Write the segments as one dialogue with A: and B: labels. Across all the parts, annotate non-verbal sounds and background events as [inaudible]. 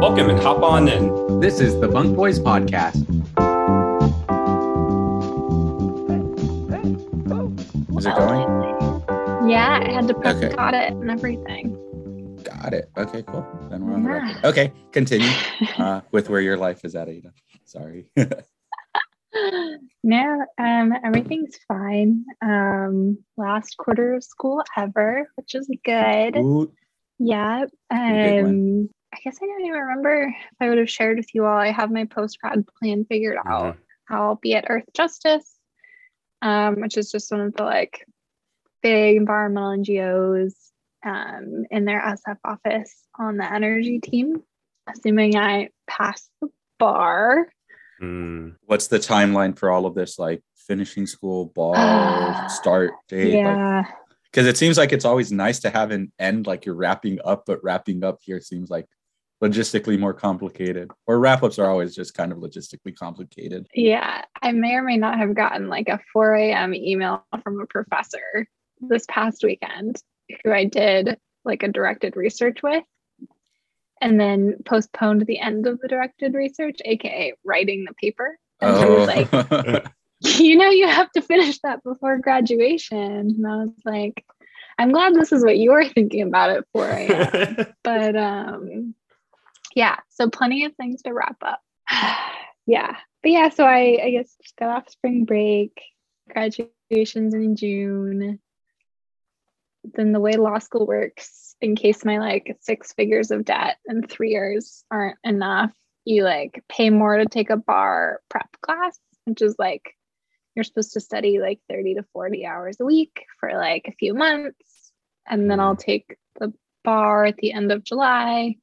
A: Welcome and hop on in.
B: This is the Bunk Boys Podcast. Is it going?
C: Yeah, I had to press
B: Okay.
C: got it and everything.
B: Got it. Okay, cool. Then we're on the record. Okay, continue [laughs] uh, with where your life is at, Ada. Sorry. [laughs]
C: no, um, everything's fine. Um, last quarter of school ever, which is good.
B: Ooh,
C: Yeah. Um, I guess I don't even remember if I would have shared with you all. I have my post grad plan figured out. I'll be at Earth Justice, um, which is just one of the like big environmental NGOs um, in their SF office on the energy team. Assuming I pass the bar.
A: Mm,
B: what's the timeline for all of this? Like finishing school, ball,
C: Ah, [sighs]
B: start date?
C: Yeah.
B: Because it seems like it's always nice to have an end, like you're wrapping up, but wrapping up here seems like logistically more complicated. Or wrap ups are always just kind of logistically complicated.
C: Yeah, I may or may not have gotten like a 4 a.m. email from a professor this past weekend who I did like a directed research with and then postponed the end of the directed research, aka writing the paper. And he was like,
B: Oh. [laughs]
C: you know, you have to finish that before graduation. And I was like, I'm glad this is what you're thinking about 4 a.m. [laughs] but um yeah so plenty of things to wrap up [sighs] yeah but yeah so i i guess just got off spring break graduations in june then the way law school works in case my like six figures of debt in three years aren't enough you like pay more to take a bar prep class which is like you're supposed to study like 30 to 40 hours a week for like a few months. And then i'll mm. take the bar at the end of july.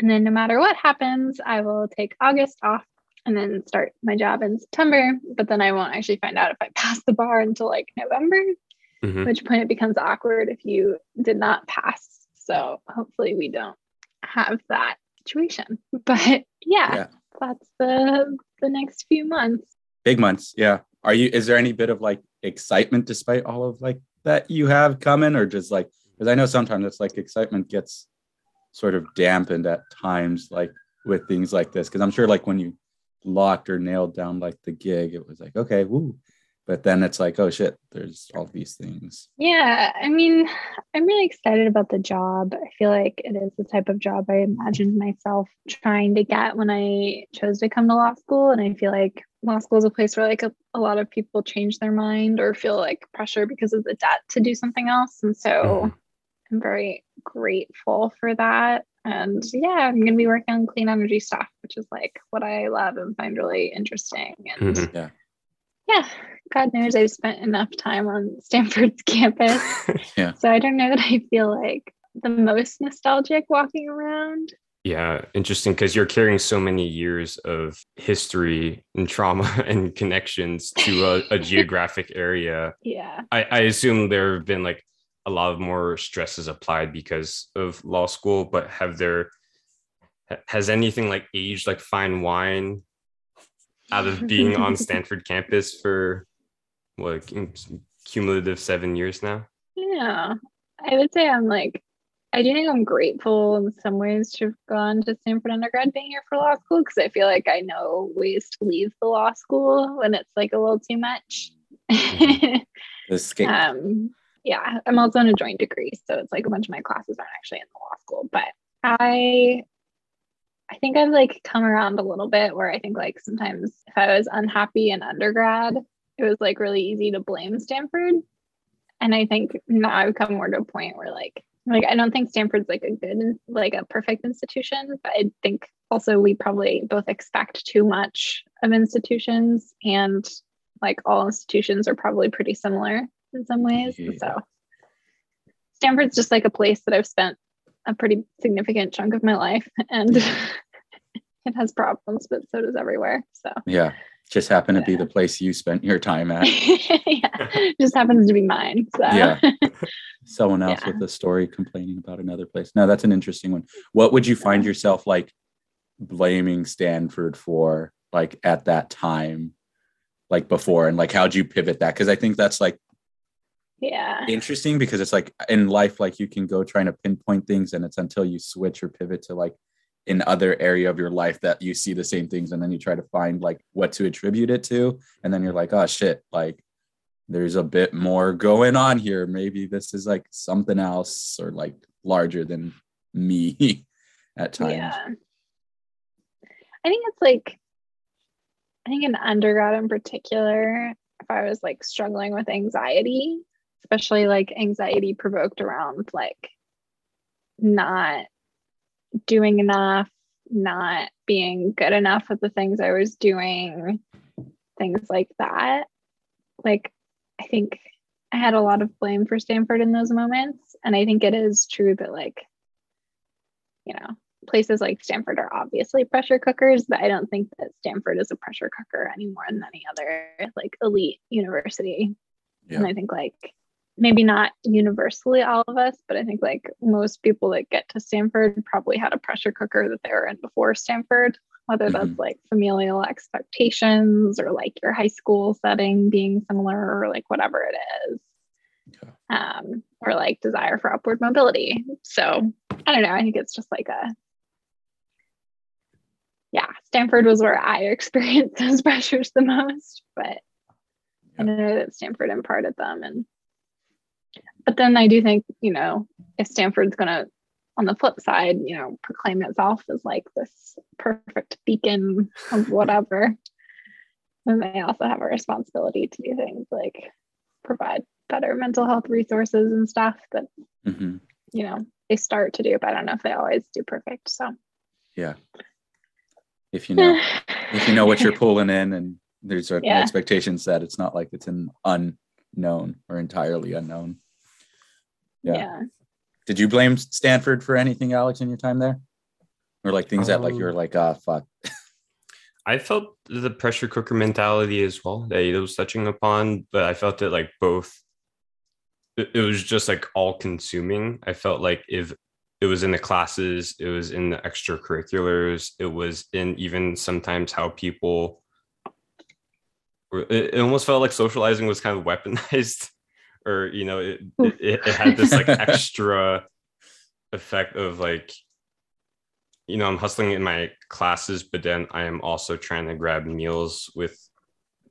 C: And then no matter what happens, I will take August off and then start my job in September. But then I won't actually find out if I pass the bar until like November,
A: Mhm.
C: which point it becomes awkward if you did not pass. So hopefully we don't have that situation. [laughs] But yeah,
B: Yeah.
C: that's the the next few months.
B: Big months. Yeah. Are you, is there any bit of like excitement despite all of like that you have coming or just like, because I know sometimes it's like excitement gets sort of dampened at times, like with things like this. Cause I'm sure like when you locked or nailed down like the gig, it was like, okay, woo. But then it's like, oh shit, there's all these things.
C: Yeah, I mean, I'm really excited about the job. I feel like it is the type of job I imagined myself trying to get when I chose to come to law school. And I feel like law school is a place where like a, a lot of people change their mind or feel like pressure because of the debt to do something else. And so
A: Mhm.
C: I'm very grateful for that. And yeah, I'm going to be working on clean energy stuff, which is like what I love and find really interesting. And
A: Mhm.
B: Yeah.
C: Yeah, God knows I've spent enough time on Stanford's [laughs] campus. [laughs]
B: Yeah.
C: So I don't know that I feel like the most nostalgic walking around.
A: yeah, interesting because you're carrying so many years of history and trauma [laughs] and connections to a, a geographic area.
C: Yeah.
A: I, I assume there have been like a lot of more stresses applied because of law school, but have there has anything like aged like fine wine out of being on Stanford campus for what cumulative seven years now?
C: Yeah. I would say I'm like, I do think I'm grateful in some ways to have gone to Stanford undergrad being here for law school because I feel like I know ways to leave the law school when it's like a little too much. [laughs]
B: Escape.
C: um yeah i'm also in a joint degree so it's like a bunch of my classes aren't actually in the law school but i i think i've like come around a little bit where i think like sometimes if i was unhappy in undergrad it was like really easy to blame stanford and i think now i've come more to a point where like like i don't think stanford's like a good like a perfect institution but i think also we probably both expect too much of institutions and like all institutions are probably pretty similar in some ways. And so Stanford's just like a place that I've spent a pretty significant chunk of my life and [laughs] it has problems, but so does everywhere. So
B: Yeah. Just happened to be the place you spent your time at. [laughs]
C: yeah, just happens to be mine. So
B: Yeah. [laughs] Someone else
C: Yeah.
B: with a story complaining about another place. No, that's an interesting one. What would you find yourself like blaming Stanford for, like at that time? like before and like how'd you pivot that because i think that's like
C: Yeah.
B: interesting because it's like in life like you can go trying to pinpoint things and it's until you switch or pivot to like in other area of your life that you see the same things and then you try to find like what to attribute it to and then you're like oh shit like there's a bit more going on here maybe this is like something else or like larger than me [laughs] at times
C: Yeah. I think it's like, I think in undergrad in particular, if I was like struggling with anxiety, especially like anxiety provoked around like not doing enough, not being good enough at the things I was doing, things like that. Like, I think I had a lot of blame for Stanford in those moments. And I think it is true that, like, you know, places like Stanford are obviously pressure cookers, but I don't think that Stanford is a pressure cooker any more than any other like elite university. And I think like maybe not universally all of us, but I think like most people that get to Stanford probably had a pressure cooker that they were in before Stanford, whether that's
B: Mhm.
C: like familial expectations or like your high school setting being similar or like whatever it is. Um, or like desire for upward mobility. So I don't know. I think it's just like a yeah, Stanford was where I [laughs] experienced those pressures the most, but I know that Stanford imparted them and but then I do think, you know, if Stanford's gonna on the flip side, you know, proclaim itself as like this perfect beacon of whatever, then they also have a responsibility to do things like provide better mental health resources and stuff that,
B: Mhm.
C: you know, they start to do, but I don't know if they always do perfect. So
B: yeah if you know if you know what you're [laughs] pulling in and there's
C: Yeah.
B: expectation set it's not like it's an unknown or entirely unknown yeah.
C: yeah.
B: did you blame stanford for anything alex in your time there or like things that like you were
A: Um,
B: like ah fuck
A: I felt the pressure cooker mentality as well that Ada was touching upon, but I felt it like both. It, it was just like all consuming. I felt like if it was in the classes, it was in the extracurriculars, it was in even sometimes how people. It, it almost felt like socializing was kind of weaponized, [laughs] or you know, [laughs] it, it, it had this like extra effect of like you know, I'm hustling in my classes, but then I am also trying to grab meals with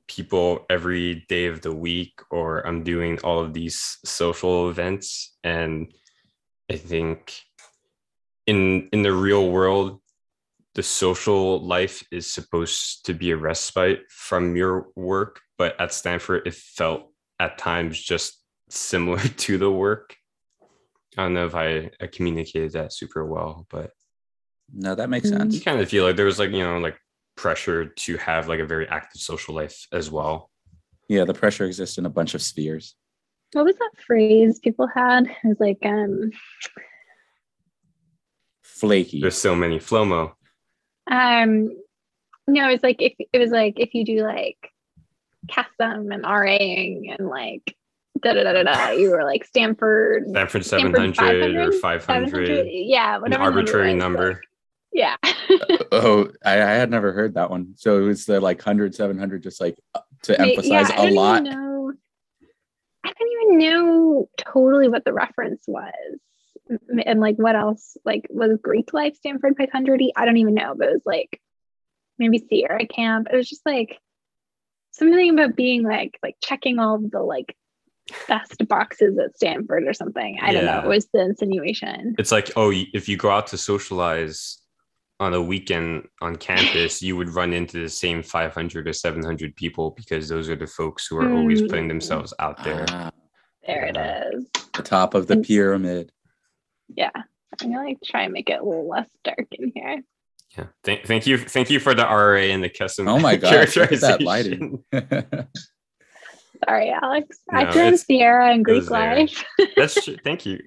A: people every day of the week, or I'm doing all of these social events. And I think in in the real world, the social life is supposed to be a respite from your work, but at Stanford, it felt at times just similar [laughs] to the work. I don't know if I, I communicated that super well, but
B: no that makes sense.
A: You kind of feel like there was like you know like pressure to have like a very active social life as well.
B: Yeah the pressure exists in a bunch of spheres.
C: What was that phrase people had? It was like, um,
B: flaky.
A: There's so many. Flomo
C: um, no, it's like if it was like if you do like custom and RAing and like da da da da da, you were like Stanford,
A: stanford
C: Stanford
A: 700 or
C: 500,
A: 500
C: yeah,
A: an arbitrary
C: it was,
A: number.
C: like- yeah. [laughs]
B: oh I, I had never heard that one. So it was the like 100 700 just like uh, to
C: Wait,
B: emphasize
C: yeah, I
B: a
C: don't
B: lot.
C: Even know, I don't even know totally what the reference was. M- And like what else? Like was Greek life Stanford 500? I don't even know, but it was like maybe Sierra Camp. It was just like something about being like like checking all the like best boxes at Stanford or something. I don't know. It was the insinuation.
A: it's like oh if you go out to socialize on a weekend on campus you would run into the same 500 or 700 people because those are the folks who are always putting
C: Mm.
A: themselves out there
B: Ah,
C: There
A: Yeah.
C: it is.
B: the top of the
C: And-
B: pyramid
C: Yeah. I'm gonna like try and make it a little less dark in here.
A: yeah thank, thank you thank you for the ra and the custom
B: oh my [laughs] god look at that lighting [laughs]
C: Sorry, Alex.
A: No,
C: I threw in
A: it's-
C: Sierra and
A: it
C: Greek life. [laughs]
A: that's true thank you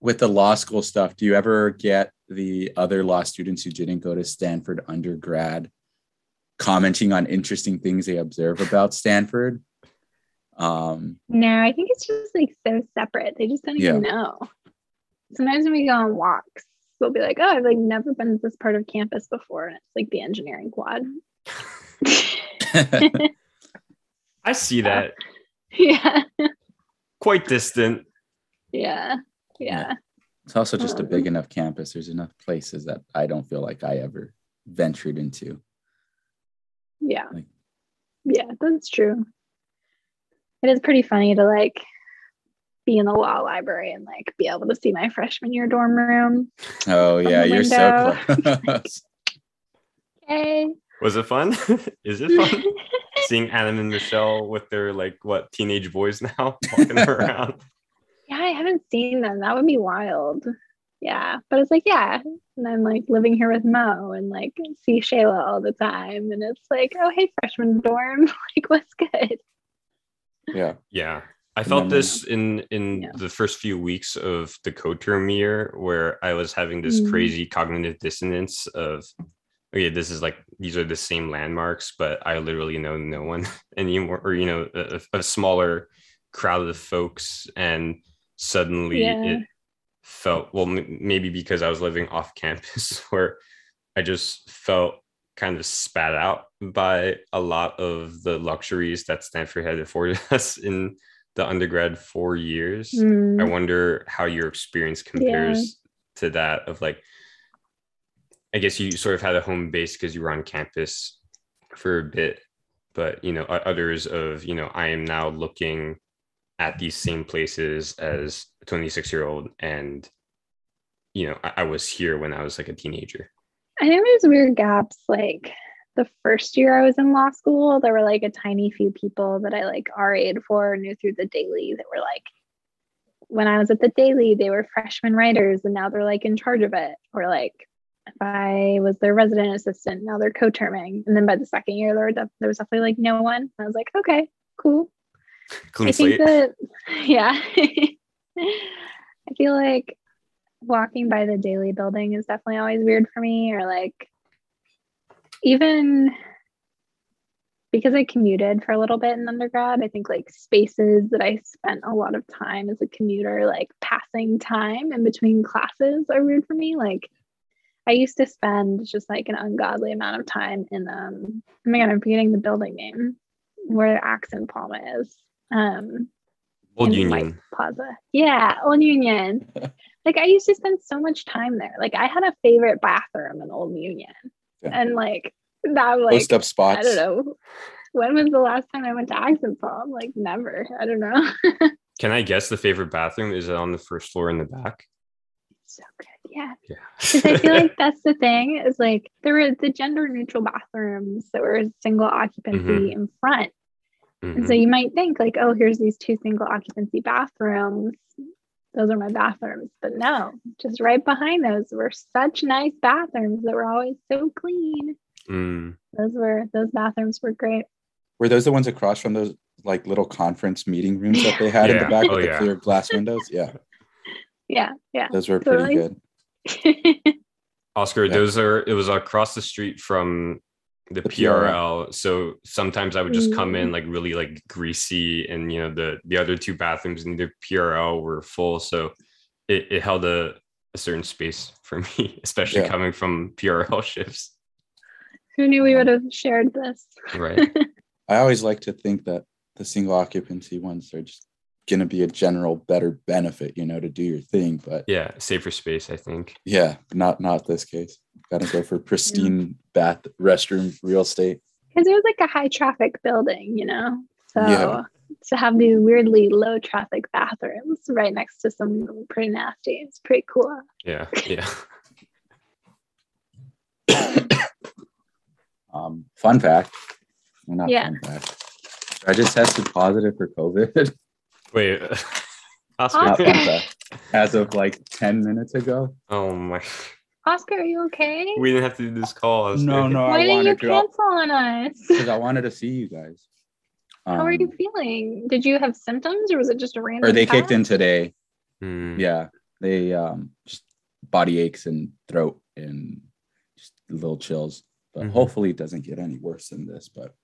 B: with the law school stuff, do you ever get the other law students who didn't go to Stanford undergrad commenting on interesting things they observe about Stanford? Um,
C: No, I think it's just like so separate. They just don't even know. Sometimes when we go on walks, we'll be like, "Oh, I've like never been to this part of campus before," and it's like the engineering quad. [laughs] [laughs]
A: I see that. [laughs]
C: yeah.
A: Quite distant.
C: Yeah. Yeah.
B: It's also just a
C: Um,
B: big enough campus. There's enough places that I don't feel like I ever ventured into.
C: Yeah.
B: Like-
C: Yeah, that's true. It is pretty funny to like be in the law library and like be able to see my freshman year dorm room.
B: Oh yeah, you're so
C: window.
B: close. [laughs]
C: Hey.
A: Was it fun? [laughs] Is it [laughs] fun? Seeing Adam and Michelle with their like what teenage boys now walking around.
C: yeah, I haven't seen them. That would be wild. Yeah. But it's like, yeah. And I'm like living here with Mo and like see Shayla all the time. And it's like, oh hey, freshman dorm. like, what's good?
B: Yeah.
A: Yeah. I felt this in in
C: Yeah.
A: the first few weeks of the co-term year where I was having this
C: Mm.
A: crazy cognitive dissonance of okay, this is like these are the same landmarks, but I literally know no one [laughs] anymore, or you know, a, a smaller crowd of folks, and suddenly
C: Yeah.
A: it felt well, m- maybe because I was living off campus, [laughs] where I just felt kind of spat out by a lot of the luxuries that Stanford had afforded [laughs] us in the undergrad four years.
C: Mm,
A: I wonder how your experience compares to that of like, I guess you sort of had a home base because you were on campus for a bit, but you know, others of, you know, I am now looking at these same places as a 26 year old and, you know, I, I was here when I was like a teenager.
C: I think there's weird gaps. Like the first year I was in law school, there were like a tiny few people that I like RA'd for, knew through the daily that were like, when I was at the daily, they were freshman writers and now they're like in charge of it. Or like if I was their resident assistant, now they're co-terming. And then by the second year, there, were def- there was definitely like no one. I was like, okay, cool.
A: Clean
C: I think
A: slate.
C: that, [laughs] yeah. [laughs] I feel like walking by the daily building is definitely always weird for me, or like even because I commuted for a little bit in undergrad, I think like spaces that I spent a lot of time as a commuter, like passing time in between classes are weird for me. Like I used to spend just like an ungodly amount of time in um oh my god, I'm forgetting the building name where Axe and Palm is. Um
A: Old Union.
C: Plaza. Yeah, Old Union. [laughs] like I used to spend so much time there. Like I had a favorite bathroom in Old Union.
B: Yeah.
C: And like that was like
B: Post up spots.
C: I don't know. When was the last time I went to Axe and Palm? Like never. I don't know. [laughs]
A: Can I guess the favorite bathroom? Is it on the first floor in the back?
C: so good. Yeah.
A: Yeah.
C: Because I feel [laughs] like that's the thing is like there were the gender neutral bathrooms that were single occupancy in front. And so
A: Mhm.
C: you might think like, oh, here's these two single occupancy bathrooms. Those are my bathrooms. But no, just right behind those were such nice bathrooms that were always so clean.
A: Mm.
C: Those were those bathrooms were great.
B: Were those the ones across from those like little conference meeting rooms that they had in the back
A: Oh,
B: with the clear glass windows? Yeah, [laughs]
C: Yeah, yeah.
B: those were
C: So,
B: pretty
C: like-
B: good. [laughs]
A: Oscar,
B: Yeah.
A: those are it was across the street from the,
B: The
A: PRL. So sometimes I would just come in
C: Mm.
A: like really like greasy and you know the the other two bathrooms in the PRL were full. So it, it held a, a certain space for [laughs] me, especially
B: Yeah.
A: coming from PRL shifts.
C: Who knew we would have shared this?
A: Right. [laughs]
B: I always like to think that the single occupancy ones are just going to be a general better benefit, you know, to do your thing. But
A: yeah. Safer space, I think.
B: yeah, not not this case. Got to go for [laughs] pristine bath, restroom, real estate.
C: Because it was like a high traffic building, you know? So
B: Yeah.
C: to have these weirdly low traffic bathrooms right next to some pretty nasty, it's pretty cool.
A: Yeah. Yeah. [coughs]
B: Um, fun fact. Well, not
C: Yeah.
B: fun fact. I just tested positive for COVID. [laughs]
A: Wait. [laughs]
C: Oscar.
A: Oscar.
B: fun fact. As of like 10 minutes ago.
A: Oh my.
C: Oscar, are you okay?
A: We didn't have to do this call. Oscar.
B: No, no,
C: Why
B: I
C: didn't you
B: wanted to
C: cancel on us?
B: because I wanted to see you guys.
C: How are you
B: Um,
C: feeling? Did you have symptoms or was it just a random?
B: or they kicked in today.
A: Hmm.
B: Yeah, they um just body aches and throat and just little chills. But
A: Mhm.
B: hopefully it doesn't get any worse than this. But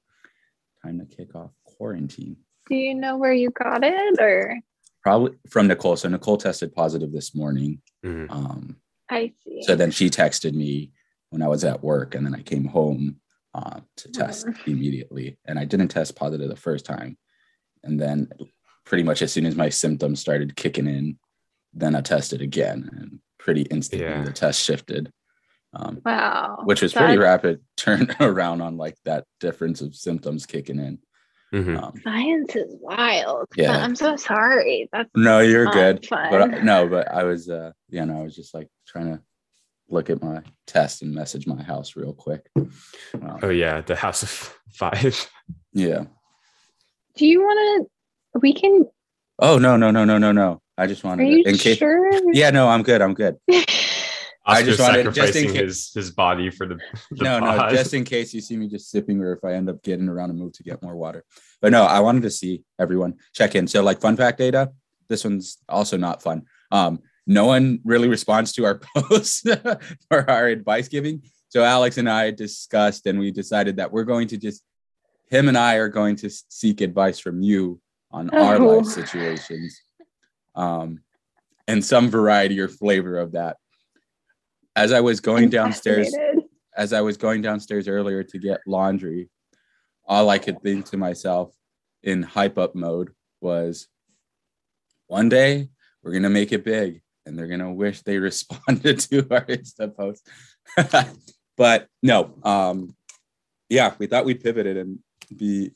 B: time to kick off quarantine.
C: Do you know where you got it or?
B: Probably from Nicole. So Nicole tested positive this morning.
A: Mhm.
B: Um,
C: I see.
B: so then she texted me when I was at work, and then I came home uh, to test
C: Mhm.
B: immediately. And I didn't test positive the first time. And then pretty much as soon as my symptoms started kicking in, then I tested again and pretty instantly
A: Yeah.
B: the test shifted. Um,
C: Wow.
B: which was pretty
C: That-
B: rapid [laughs] turnaround on like that difference of symptoms kicking in.
A: Mhm.
B: Um,
C: Science is wild.
B: Yeah.
C: I'm so sorry. That's
B: no, you're
C: Not
B: good. But I- no, but I was, uh, you know, I was just like trying to look at my test and message my house real quick. Um,
A: Oh yeah, the House of [laughs] Five.
B: yeah.
C: do you want to? We can.
B: Oh no, no, no, no, no, no. I just wanted.
C: Are you
B: to, in case.
C: sure?
B: Yeah, no, I'm good. I'm good. [laughs] I just wanted- just in
A: sacrificing his his body for the, the
B: no, no, just in case you see me just sipping or if I end up getting around a move to get more water. But no, I wanted to see everyone check in. So like fun fact Ada, this one's also not fun. Um, no one really responds to our [laughs] posts for our advice giving. So Alex and I discussed and we decided that we're going to just him and I are going to seek advice from you on our
C: Oh.
B: life situations. Um, and some variety or flavor of that. As I was going
C: I'm
B: downstairs
C: fascinated.
B: as I was going downstairs earlier to get laundry, all I could think to myself in hype up mode was one day we're gonna make it big and they're gonna wish they [laughs] responded to our Insta post. [laughs] but no, um, yeah, we thought we'd pivot it and be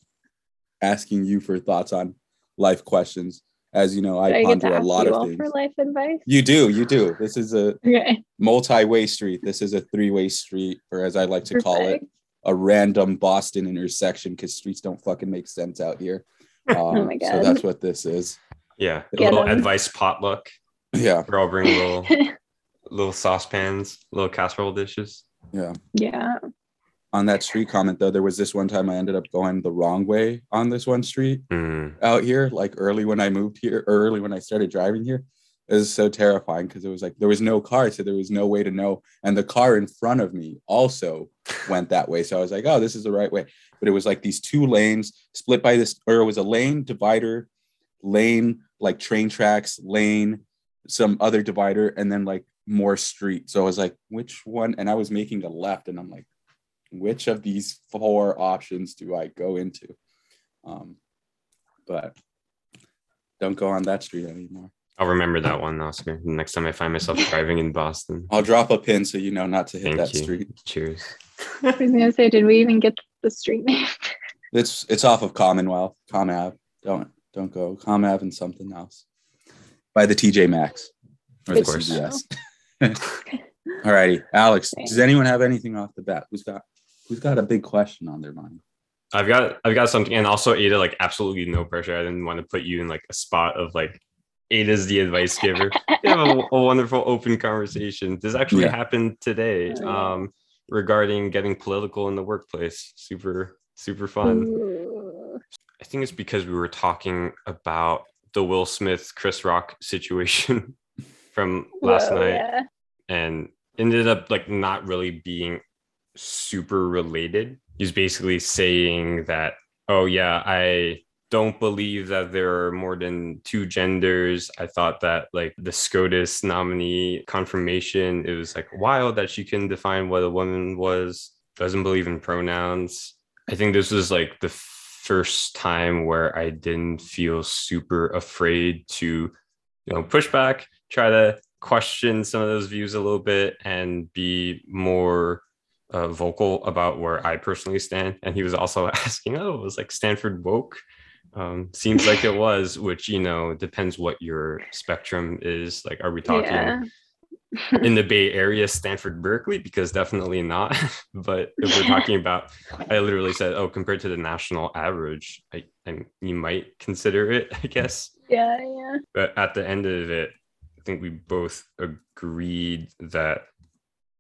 B: asking you for thoughts on life questions. As you know, I,
C: I
B: ponder a lot of things.
C: for life advice.
B: You do, you do. This is a
C: Okay.
B: multi-way street. This is a three-way street, or as I like to call it, a random Boston intersection because streets don't fucking make sense out here. [laughs] Um,
C: Oh my god!
B: So that's what this is.
A: yeah, a
C: Get
A: little
C: 'em.
A: advice potluck.
B: Yeah,
A: We're all bringing little little saucepans, little casserole dishes.
B: yeah.
C: yeah.
B: On that street comment though, there was this one time I ended up going the wrong way on this one street
A: Mm.
B: out here, like early when I moved here, early when I started driving here. It was so terrifying because it was like there was no car, so there was no way to know. And the car in front of me also [laughs] went that way. So I was like, oh, this is the right way. But it was like these two lanes split by this, or it was a lane divider, lane like train tracks, lane, some other divider, and then like more street. So I was like, which one? And I was making a left, and I'm like, which of these four options do I go into? Um, but don't go on that street anymore.
A: I'll remember that one, Oscar. The next time I find myself [laughs] driving in Boston.
B: I'll drop a pin so you know not to hit
A: Thank
B: that
A: you.
B: street.
A: Cheers.
C: I was gonna say, did we even get the street name?
B: It's it's off of Commonwealth, Comm Ave. Don't don't go Comm Ave and something else. By the TJ Maxx. Or
A: Of course.
B: CVS. [laughs] [laughs] All righty. Alex, does anyone have anything off the bat? Who's got who's got a big question on their mind?
A: I've got I've got something, and also Ada, like absolutely no pressure. I didn't want to put you in like a spot of like Ada's the advice giver. [laughs] We have a, a wonderful open conversation. This actually
B: Yeah.
A: happened today,
C: Oh,
A: um, regarding getting political in the workplace. Super super fun.
C: Ooh.
A: I think it's because we were talking about the Will Smith Chris Rock [laughs] situation from last
C: Whoa,
A: night
C: yeah.
A: and ended up like not really being super related. He's basically saying that, oh yeah, I don't believe that there are more than two genders. I thought that like the SCOTUS nominee confirmation, it was like wild that she can define what a woman was, doesn't believe in pronouns. I think this was like the first time where I didn't feel super afraid to, you know, push back, try to question some of those views a little bit and be more uh, vocal about where I personally stand. And he was also [laughs] asking, oh, it was like Stanford woke? Um, seems like it [laughs] was, which, you know, depends what your spectrum is. Like, are we talking
C: Yeah.
A: in the [laughs] Bay Area, Stanford, Berkeley? Because definitely not. but if we're talking about, I literally said, oh, compared to the national average, I, I you might consider it, I guess
C: Yeah, yeah.
A: but at the end of it, I think we both agreed that,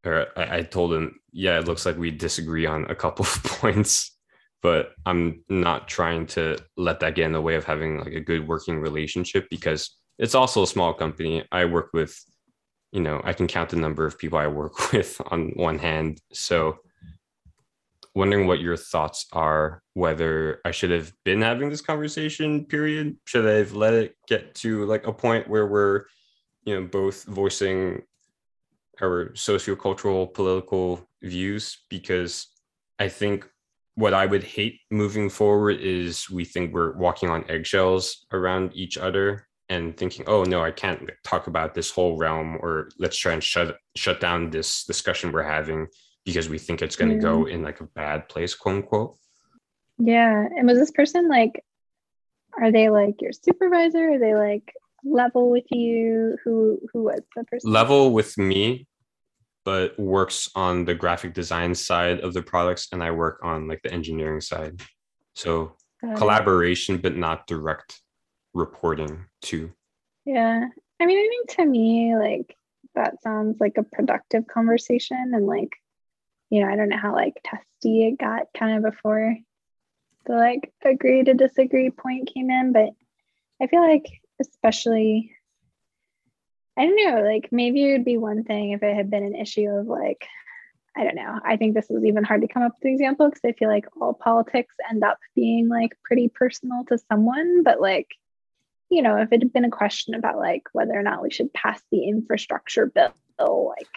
A: or I, I told him, yeah, it looks like we disagree on a couple [laughs] of points, but I'm not trying to let that get in the way of having like a good working relationship because it's also a small company. I work with, you know, I can count the number of people I work [laughs] with on one hand. So, wondering what your thoughts are whether i should have been having this conversation period should i have let it get to like a point where we're you know both voicing our sociocultural political views because i think what I would hate moving forward is we think we're walking on eggshells around each other and thinking, oh no, I can't talk about this whole realm, or let's try and shut shut down this discussion we're having because we think it's going to go in like a bad place, quote unquote.
C: Yeah. And was this person like, are they like your supervisor? Are they like level with you? Who who was the person?
A: Level with me, but works on the graphic design side of the products, and I work on like the engineering side. So
C: it.
A: collaboration, but not direct reporting to.
C: Yeah. I mean, I think to me, like, that sounds like a productive conversation. And, like, you know, I don't know how, like, testy it got kind of before the, like, agree to disagree point came in. But I feel like, especially, I don't know, like, maybe it would be one thing if it had been an issue of, like, I don't know. I think this was even hard to come up with an example because I feel like all politics end up being like pretty personal to someone. But like, you know, if it had been a question about like whether or not we should pass the infrastructure bill, like,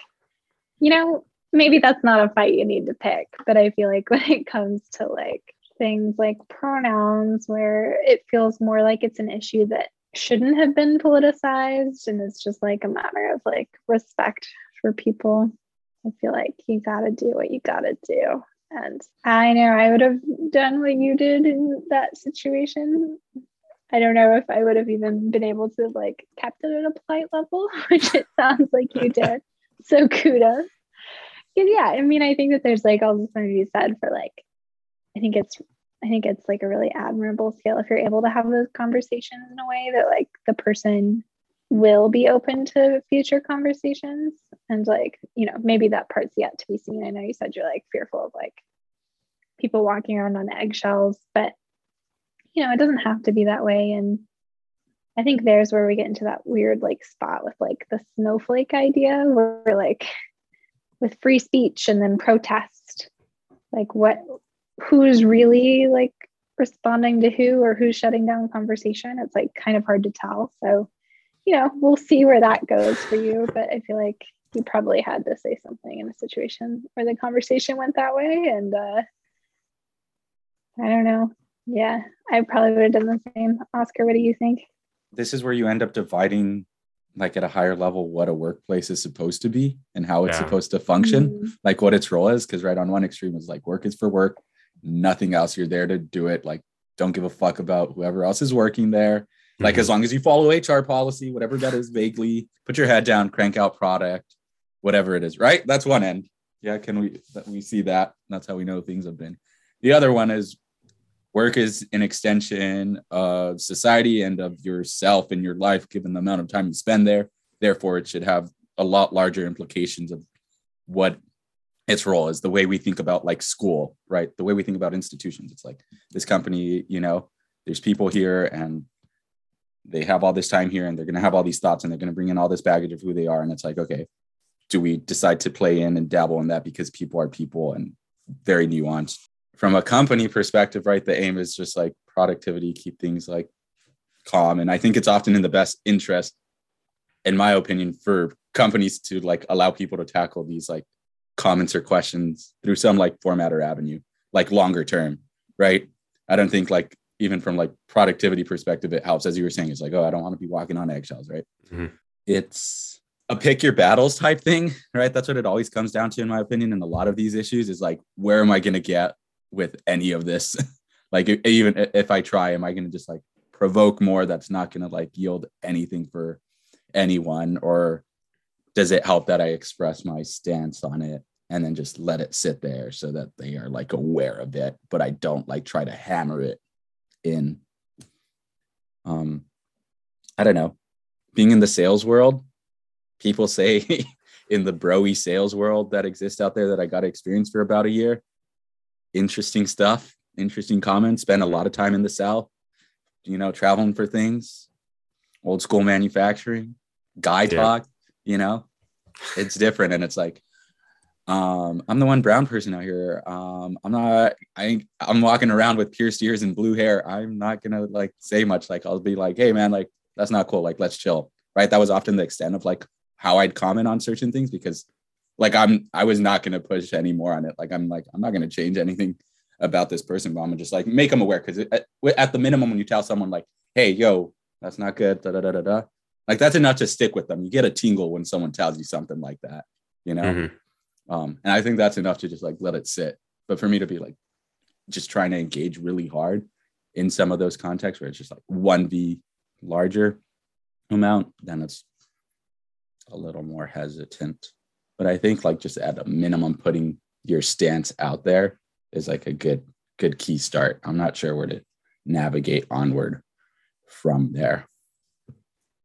C: you know, maybe that's not a fight you need to pick. But I feel like [laughs] when it comes to like things like pronouns, where it feels more like it's an issue that shouldn't have been politicized and it's just like a matter of like respect for people. I feel like you got to do what you got to do. And I know I would have done what you did in that situation. I don't know if I would have even been able to like kept it at a polite level, [laughs] which it sounds like you did. So kudos. Yeah, I mean, I think that there's like also something to be said for like, I think it's I think it's like a really admirable skill if you're able to have those conversations in a way that like the person will be open to future conversations. And like you know maybe that part's yet to be seen. I know you said you're like fearful of like people walking around on eggshells but you know it doesn't have to be that way. And i think there's where we get into that weird like spot with like the snowflake idea where like [laughs] with free speech and then protest like what who's really like responding to who or who's shutting down conversation it's like kind of hard to tell so you know, we'll see where that goes for you. But I feel like you probably had to say something in a situation where the conversation went that way. And uh, I don't know. Yeah, I probably would have done the same. Oscar, what do you think?
B: This is where you end up dividing, like at a higher level, what a workplace is supposed to be and how it's
A: Yeah.
B: supposed to function,
C: Mm,
B: like what its role is. Because right on one extreme is like work is for work, nothing else. You're there to do it. Like, don't give a fuck about whoever else is working there. Like
A: Mhm.
B: as long as you follow HR policy, whatever that is vaguely, put your head down, crank out product, whatever it is, right? That's one end. Yeah, can we that we see that? That's how we know things have been. The other one is work is an extension of society and of yourself and your life, given the amount of time you spend there. Therefore, it should have a lot larger implications of what its role is. The way we think about like school, right? The way we think about institutions. It's like this company, you know, there's people here and they have all this time here and they're going to have all these thoughts and they're going to bring in all this baggage of who they are and it's like okay do we decide to play in and dabble in that because people are people and very nuanced from a company perspective right the aim is just like productivity keep things like calm and i think it's often in the best interest in my opinion for companies to like allow people to tackle these like comments or questions through some like format or avenue like longer term right i don't think like even from like productivity perspective, it helps. As you were saying, it's like, oh, I don't want to be walking on eggshells, right?
A: Mhm.
B: It's a pick your battles type thing, right? That's what it always comes down to, in my opinion. And a lot of these issues is like, where am I going to get with any of this? [laughs] like, even if I try, am I going to just like provoke more that's not going to like yield anything for anyone? Or does it help that I express my stance on it and then just let it sit there so that they are like aware of it, but I don't like try to hammer it in um i don't know being in the sales world people say [laughs] in the broy sales world that exists out there that i got to experience for about a year interesting stuff interesting comments spend a lot of time in the south you know traveling for things old school manufacturing guy
A: Yeah.
B: talk you know it's different and it's like um, I'm the one brown person out here. Um, I'm not. I I'm walking around with pierced ears and blue hair. I'm not gonna like say much. Like I'll be like, hey man, like that's not cool. Like let's chill. Right. That was often the extent of like how I'd comment on certain things because like I'm I was not gonna push any more on it. Like I'm like I'm not gonna change anything about this person, but I'm just like make them aware because at, at the minimum, when you tell someone like, "Hey, yo, that's not good," da da da da da, like that's enough to stick with them. You get a tingle when someone tells you something like that, you know. Mm-hmm. Um, and I think that's enough to just like let it sit. But for me to be like just trying to engage really hard in some of those contexts where it's just like one v larger amount, then it's a little more hesitant. But I think like just at a minimum, putting your stance out there is like a good good key start. I'm not sure where to navigate onward from there.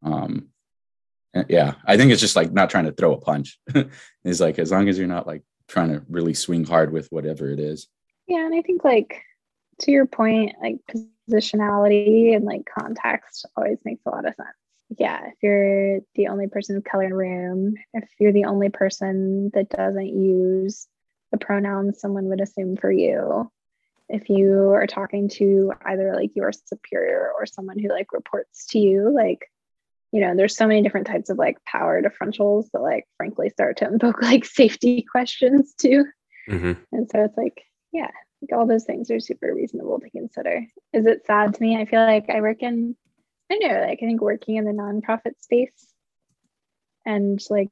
B: Um yeah, I think it's just like not trying to throw a punch. [laughs] it's like as long as you're not like trying to really swing hard with whatever it is.
C: Yeah, and I think like to your point, like positionality and like context always makes a lot of sense. Yeah, if you're the only person of color in room, if you're the only person that doesn't use the pronouns someone would assume for you, if you are talking to either like your superior or someone who like reports to you, like, you know, there's so many different types of like power differentials that like frankly start to invoke [laughs] like safety questions too. Mm-hmm. And so it's like, yeah, like all those things are super reasonable to consider. Is it sad to me? I feel like I work in, I know, like I think working in the nonprofit space and like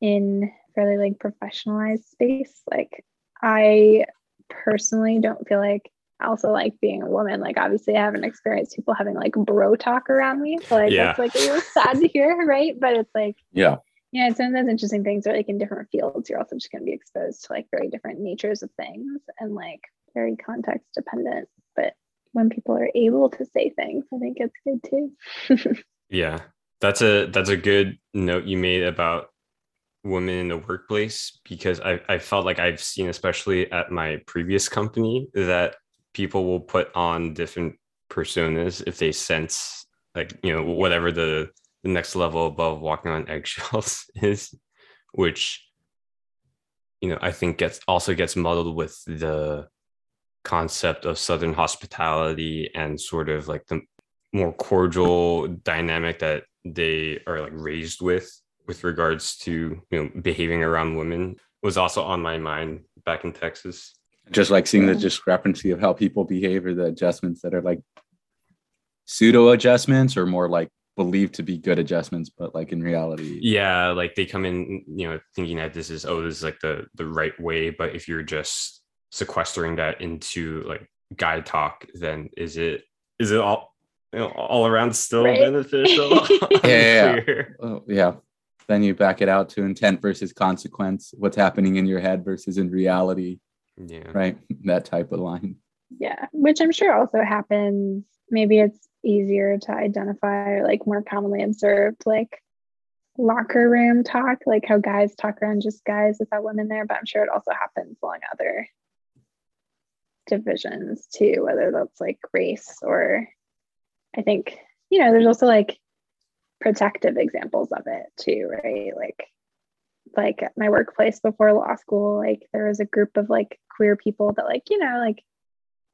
C: in fairly like professionalized space, like I personally don't feel like I also like being a woman. Like obviously I haven't experienced people having like bro talk around me. So like yeah. that's like it was sad to hear, right? But it's like
B: yeah
C: yeah, some of those interesting things are like in different fields, you're also just going to be exposed to like very different natures of things and like very context dependent. But when people are able to say things, I think it's good too. [laughs]
A: yeah, that's a that's a good note you made about women in the workplace because I, I felt like I've seen, especially at my previous company, that people will put on different personas if they sense like you know whatever the the next level above walking on [laughs] eggshells is, which you know I think gets also gets muddled with the concept of southern hospitality and sort of like the more cordial dynamic that they are like raised with with regards to you know behaving around women was also on my mind back in Texas.
B: Just like seeing the discrepancy of how people behave or the adjustments that are like pseudo adjustments or more like believed to be good adjustments, but like in reality,
A: yeah, like they come in, you know, thinking that this is oh, this is like the the right way. But if you're just sequestering that into like guide talk, then is it is it all you know, all around still right. beneficial? [laughs] [laughs]
B: yeah, yeah. Oh, yeah. Then you back it out to intent versus consequence. What's happening in your head versus in reality.
A: Yeah.
B: Right. [laughs] That type of line.
C: Yeah. Which I'm sure also happens. Maybe it's easier to identify or like more commonly observed like locker room talk like how guys talk around just guys without women there but i'm sure it also happens along other divisions too whether that's like race or i think you know there's also like protective examples of it too right like like at my workplace before law school like there was a group of like queer people that like you know like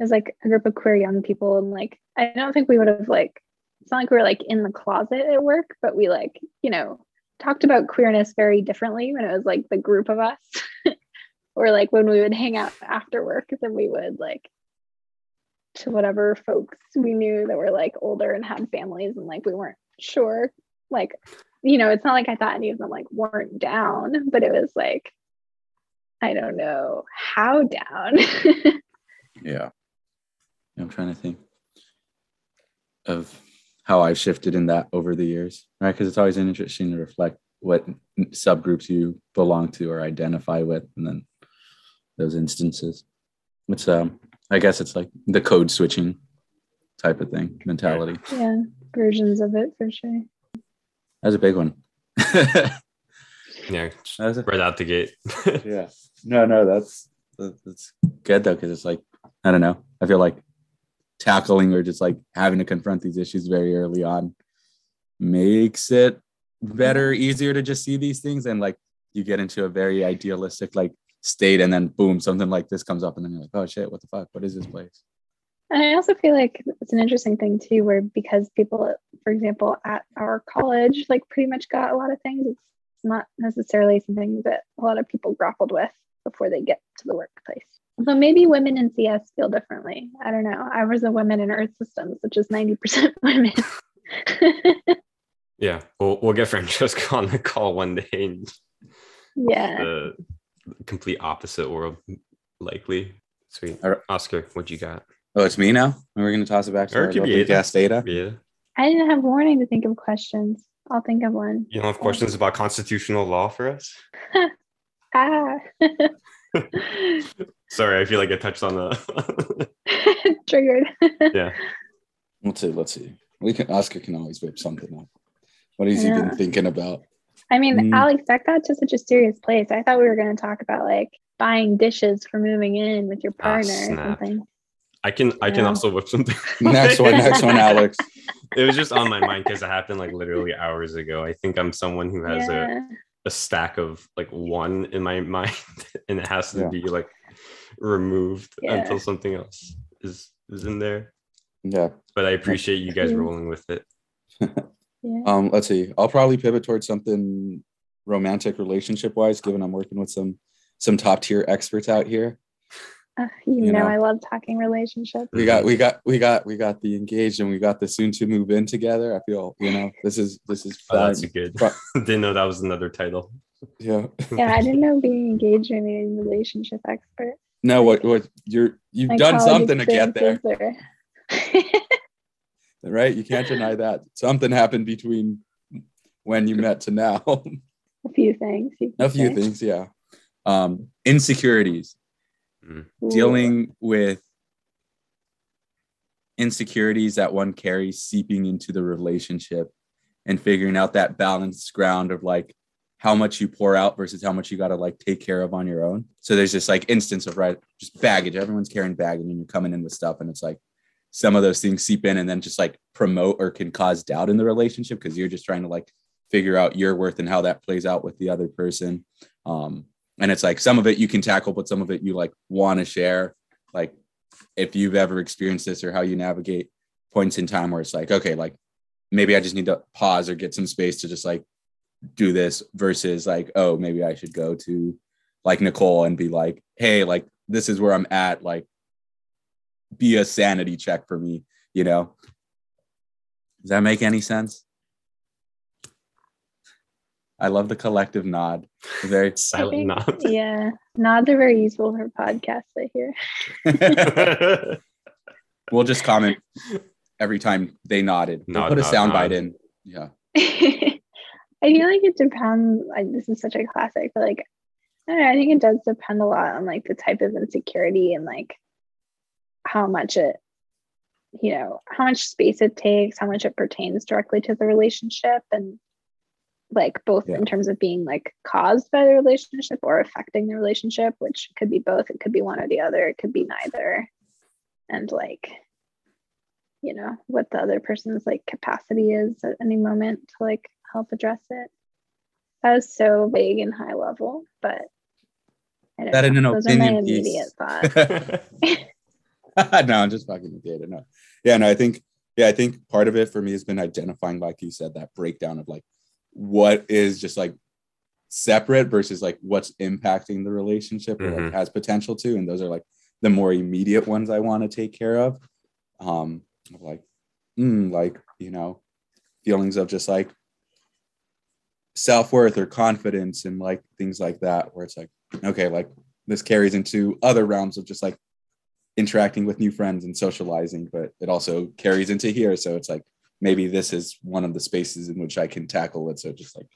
C: as like a group of queer young people and like I don't think we would have like it's not like we were like in the closet at work, but we like, you know, talked about queerness very differently when it was like the group of us. [laughs] or like when we would hang out after work than we would like to whatever folks we knew that were like older and had families and like we weren't sure. Like, you know, it's not like I thought any of them like weren't down, but it was like, I don't know how down. [laughs]
B: yeah. I'm trying to think of how I've shifted in that over the years, right? Because it's always interesting to reflect what subgroups you belong to or identify with, and then those instances. It's um, I guess it's like the code switching type of thing mentality.
C: Yeah, versions of it for sure.
B: That's a big one. [laughs]
A: yeah, right out the gate. [laughs]
B: yeah, no, no, that's that's good though because it's like I don't know. I feel like tackling or just like having to confront these issues very early on makes it better, mm-hmm. easier to just see these things. And like you get into a very idealistic like state, and then boom, something like this comes up, and then you're like, oh shit, what the fuck? What is this place?
C: And I also feel like it's an interesting thing too, where because people, for example, at our college, like pretty much got a lot of things, it's not necessarily something that a lot of people grappled with before they get to the workplace. But maybe women in CS feel differently. I don't know. I was a woman in Earth Systems, which is 90% [laughs] women.
A: Yeah, we'll we'll get Francesca on the call one day and [laughs]
C: yeah.
A: the complete opposite world, likely. Sweet.
B: All right.
A: Oscar, what you got?
B: Oh, it's me now. And we're gonna toss it back to
A: Or it
B: our
A: could be
B: lovely
A: either.
B: gas Ada.
A: Yeah.
C: I didn't have warning to think of questions. I'll think of one.
A: You don't have questions about constitutional law for us? [laughs]
C: Ah. [laughs]
A: Sorry, I feel like I touched on the. [laughs]
C: Triggered.
A: yeah.
B: Let's see. Let's see. We can. Oscar can always whip something up. What has he been thinking about?
C: I mean,
B: Mm.
C: Alex, that got to such a serious place. I thought we were going to talk about like buying dishes for moving in with your
A: Ah,
C: partner or something.
A: I can I can also whip something.
B: Next one. Next one, Alex.
A: It was just on my mind because it happened like literally hours ago. I think I'm someone who has a,
C: Yeah.
A: a stack of like one in my [laughs] mind and it has to
B: Yeah.
A: be like removed
C: Yeah.
A: until something else is is in there.
B: Yeah.
A: But I appreciate you guys rolling with it. [laughs]
C: yeah.
B: Um. Let's see. I'll probably pivot towards something romantic relationship wise, given I'm working with some some top tier experts out here.
C: Uh, you,
B: you
C: know,
B: know.
C: I love talking relationships.
B: We got we got we got we got the engaged and we got the soon to move in together. I feel you know this is this is
A: Oh, that's
B: fun.
A: good.
B: But- [laughs]
A: Didn't know that was another title.
B: yeah.
C: Yeah, I didn't know being engaged made me a relationship expert.
B: No, what what you're you've
C: My
B: done something to get there, [laughs] right? You can't deny that something happened between when you met to now. [laughs]
C: a few things. you
B: a few things, yeah. Um, insecurities, Dealing with insecurities that one carries seeping into the relationship and figuring out that balanced ground of like how much you pour out versus how much you got to like take care of on your own. So there's just like instance of right, just baggage. Everyone's carrying baggage and you're coming in with stuff, and it's like some of those things seep in and then just like promote or can cause doubt in the relationship because you're just trying to like figure out your worth and how that plays out with the other person. Um, and it's like some of it you can tackle, but some of it you like want to share. Like if you've ever experienced this or how you navigate points in time where it's like, okay, like maybe I just need to pause or get some space to just like do this versus like, oh, maybe I should go to like Nicole and be like, hey, like this is where I'm at. Like be a sanity check for me, you know? Does that make any sense? I love the collective nod. Very [laughs]
A: Silent
C: think-
A: nod.
C: Yeah, nods are very useful for podcasts. I hear. [laughs]
B: we'll just comment every time they nodded. We'll
A: Nod,
B: put a
A: nod,
B: sound bite in. Yeah. [laughs]
C: I feel like it depends. Like this is such a classic, but like I don't know. I think it does depend a lot on like the type of insecurity and like how much it, you know, how much space it takes, how much it pertains directly to the relationship, and like both
B: Yeah.
C: in terms of being like caused by the relationship or affecting the relationship, which could be both. It could be one or the other. It could be neither. And like, you know, what the other person's like capacity is at any moment to like help address it. That was so vague and high level, but I don't
B: That in
C: know.
B: an
C: Those are my
B: opinion piece.
C: immediate thoughts. [laughs] [laughs] [laughs]
B: no, I'm just fucking with Ada. No. Yeah, no, I think, yeah, I think part of it for me has been identifying, like you said, that breakdown of like what is just like separate versus like what's impacting the relationship or like
A: Mhm.
B: has potential to. And those are like the more immediate ones I want to take care of. Um, like, mm, like, you know, feelings of just like self-worth or confidence and like things like that, where it's like, okay, like this carries into other realms of just like interacting with new friends and socializing, but it also carries into here. So it's like maybe this is one of the spaces in which I can tackle it. So it just like,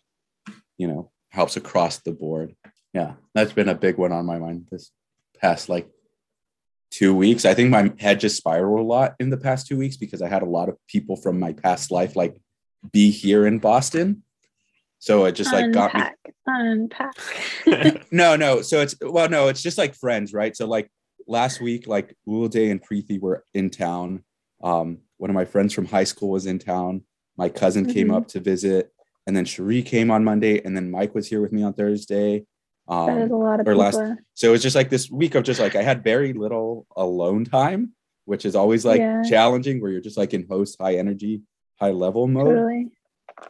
B: you know, helps across the board. Yeah, that's been a big one on my mind this past like two weeks. I think my head just spiraled a lot in the past two weeks because I had a lot of people from my past life like be here in Boston. So it just like got me
C: unpack, unpack. [laughs] [laughs]
B: no, no. So it's well, no, it's just like friends, right? So like last week, like Day and Preeti were in town. Um, one of my friends from high school was in town. My cousin came
C: Mhm.
B: up to visit, and then Cherie came on Monday, and then Mike was here with me on Thursday.
C: that is a
B: Um,
C: lot of
B: or
C: people.
B: last- so it was just like this week of just like I had very little alone time, which is always like
C: Yeah.
B: challenging, where you're just like in host high energy, high level mode
C: totally.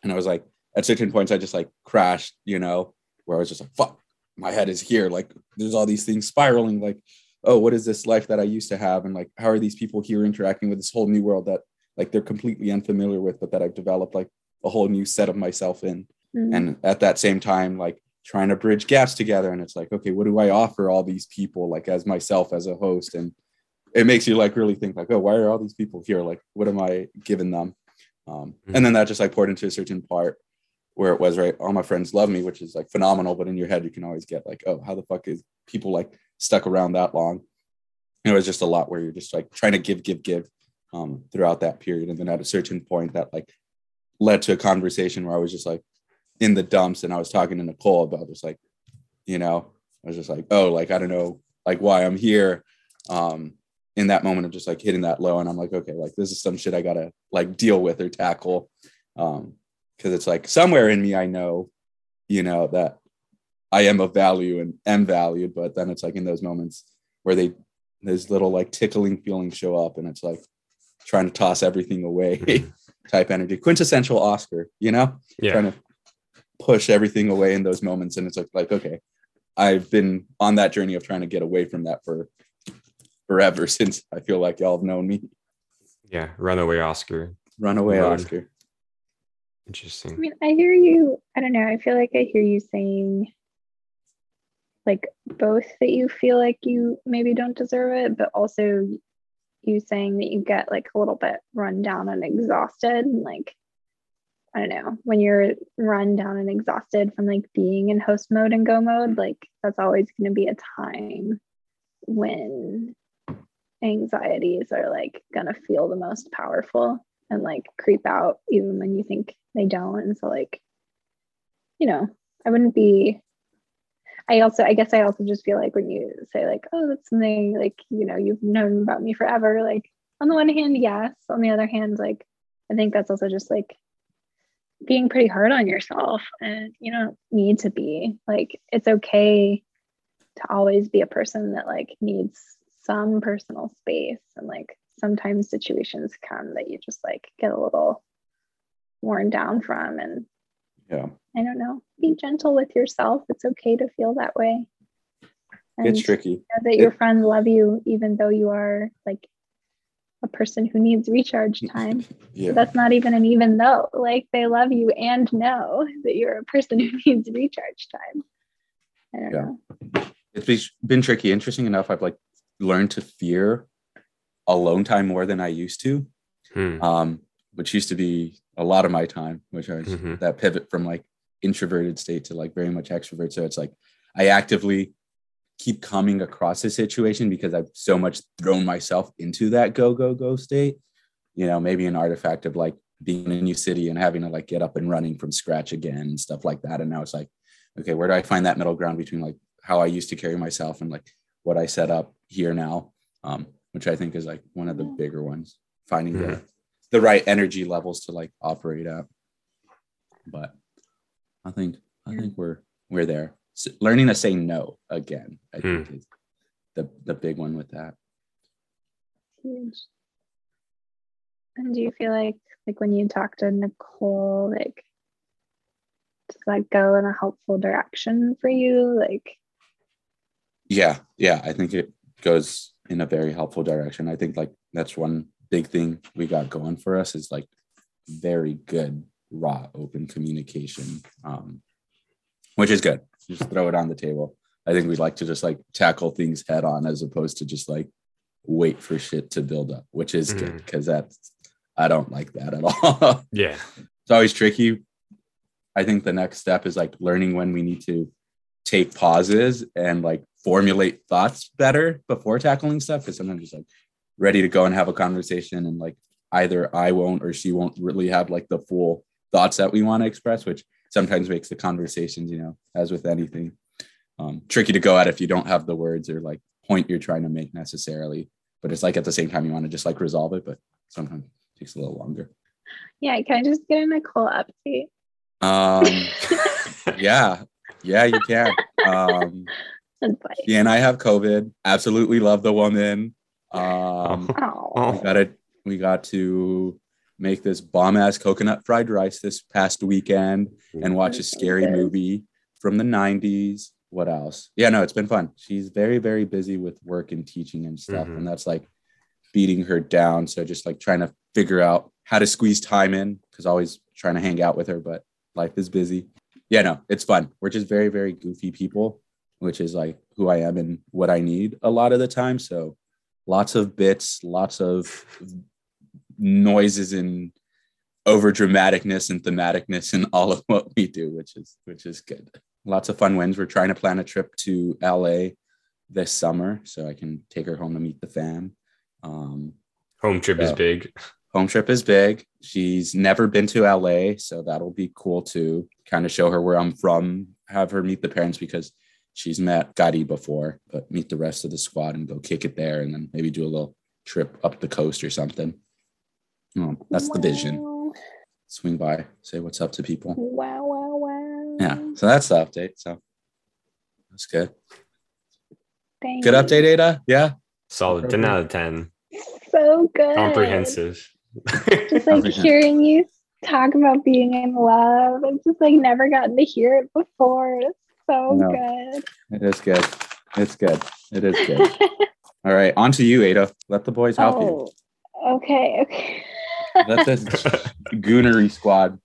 B: and I was like, at certain points, I just like crashed, you know, where I was just like, fuck, my head is here. Like, there's all these things spiraling. Like, oh, what is this life that I used to have? And like, how are these people here interacting with this whole new world that like they're completely unfamiliar with, but that I've developed like a whole new set of myself in.
C: Mm.
B: And at that same time, like trying to bridge gaps together. And it's like, okay, what do I offer all these people like as myself as a host? And it makes you like really think like, oh, why are all these people here? Like, what am I giving them? Um,
A: Mhm.
B: and then that just like poured into a certain part where it was right. All my friends love me, which is like phenomenal. But in your head, you can always get like, oh, how the fuck is people like stuck around that long? It was just a lot where you're just like trying to give, give, give um, throughout that period. And then at a certain point, that like led to a conversation where I was just like in the dumps and I was talking to Nicole about just like, you know, I was just like, oh, like I don't know, like why I'm here. Um, in that moment of just like hitting that low, and I'm like, okay, like this is some shit I gotta like deal with or tackle. Um, because it's like somewhere in me I know, you know, that I am of value and am valued, but then it's like in those moments where they those little like tickling feelings show up and it's like trying to toss everything away [laughs] [laughs] type energy. Quintessential Oscar, you know?
A: Yeah.
B: Trying to push everything away in those moments. And it's like, like, okay, I've been on that journey of trying to get away from that for forever [laughs] since I feel like y'all have known me.
A: Yeah. Runaway Oscar.
B: Runaway
A: Mode.
B: Oscar.
A: Interesting.
C: I mean, I hear you. I don't know. I feel like I hear you saying, like, both that you feel like you maybe don't deserve it, but also you saying that you get like a little bit run down and exhausted. And like, I don't know, when you're run down and exhausted from like being in host mode and go mode, like, that's always going to be a time when anxieties are like going to feel the most powerful and like creep out even when you think they don't. And so, like, you know, I wouldn't be. I also, I guess, I also just feel like when you say like, "Oh, that's something like you know you've known about me forever," like on the one hand, yes. On the other hand, like I think that's also just like being pretty hard on yourself, and you don't need to be. Like, it's okay to always be a person that like needs some personal space and like sometimes situations come that you just like get a little worn down from and
B: Yeah.
C: I don't know, be gentle with yourself. It's okay to feel that way. And
B: It's tricky.
C: know that your friends love you even though you are like a person who needs recharge time. [laughs]
B: Yeah.
C: That's not even an even though. Like they love you and know [laughs] that you're a person who [laughs] needs recharge time. I don't
B: Yeah.
C: know.
B: It's be- been tricky. Interesting enough, I've like learned to fear alone time more than I used to.
A: Hmm.
B: um, which used to be a lot of my time, which I was
A: Mhm.
B: that pivot from like introverted state to like very much extrovert. So it's like I actively keep coming across a situation because I've so much thrown myself into that go, go, go state. You know, maybe an artifact of like being in a new city and having to like get up and running from scratch again and stuff like that. And now it's like, okay, where do I find that middle ground between like how I used to carry myself and like what I set up here now? Um, which I think is like one of the bigger ones, finding the
A: Mhm.
B: The right energy levels to like operate at. But I think I think we're we're there. S learning to say no again, I
A: Hmm.
B: think is the the big one with that.
C: Huge. And do you feel like like when you talk to Nicole, like does that go in a helpful direction for you? Like
B: Yeah, yeah, I think it goes in a very helpful direction. I think like that's one big thing we got going for us is like very good raw open communication, um, which is good. Just throw it on the table. I think we'd like to just like tackle things head on as opposed to just like wait for shit to build up, which is good
A: Mhm.
B: because that's I don't like that at [laughs] all.
A: Yeah.
B: it's always tricky. I think the next step is like learning when we need to take pauses and like formulate thoughts better before tackling stuff. Because sometimes it's like ready to go and have a conversation, and like either I won't or she won't really have like the full thoughts that we want to express, which sometimes makes the conversations, you know, as with anything, um, tricky to go at if you don't have the words or like point you're trying to make necessarily. But it's like at the same time you want to just like resolve it, but sometimes it takes a little longer.
C: yeah, can I just get a Nicole update?
B: Um, [laughs] yeah, yeah, you can. Um, yeah, and I have COVID. Absolutely love the woman. Um, [laughs]
C: Oh,
B: we got it. We got to make this bomb ass coconut fried rice this past weekend and watch a scary movie from the 90s what else? Yeah, no, it's been fun. She's very, very busy with work and teaching and stuff.
A: Mhm.
B: And that's like beating her down. So just like trying to figure out how to squeeze time in because always trying to hang out with her, but life is busy. Yeah, no, it's fun. We're just very, very goofy people, which is like who I am and what I need a lot of the time. So lots of bits, lots of noises and over dramaticness and thematicness in all of what we do, which is which is good. Lots of fun wins. We're trying to plan a trip to LA this summer so I can take her home to meet the fam. Um,
A: Home trip is big.
B: home trip is big. She's never been to LA, so that'll be cool to kind of show her where I'm from, have her meet the parents because she's met Gotti before, but meet the rest of the squad and go kick it there and then maybe do a little trip up the coast or something. Um, that's the vision. Swing by, say what's up to people.
C: Wow, wow, wow.
B: Yeah, so that's the update. So that's good.
C: Thanks.
B: Good update, Ada. Yeah.
A: Solid 10 out of 10.
C: So good.
A: Comprehensive.
C: Just like hearing you talk about being in love. I've just like never gotten to hear it before. It's so
B: No.
C: good.
B: It is good. It's good. It is good. [laughs] All right, on to you, Ada. Let the boys help you.
C: oh, okay, okay.
B: Let this [laughs] goonery squad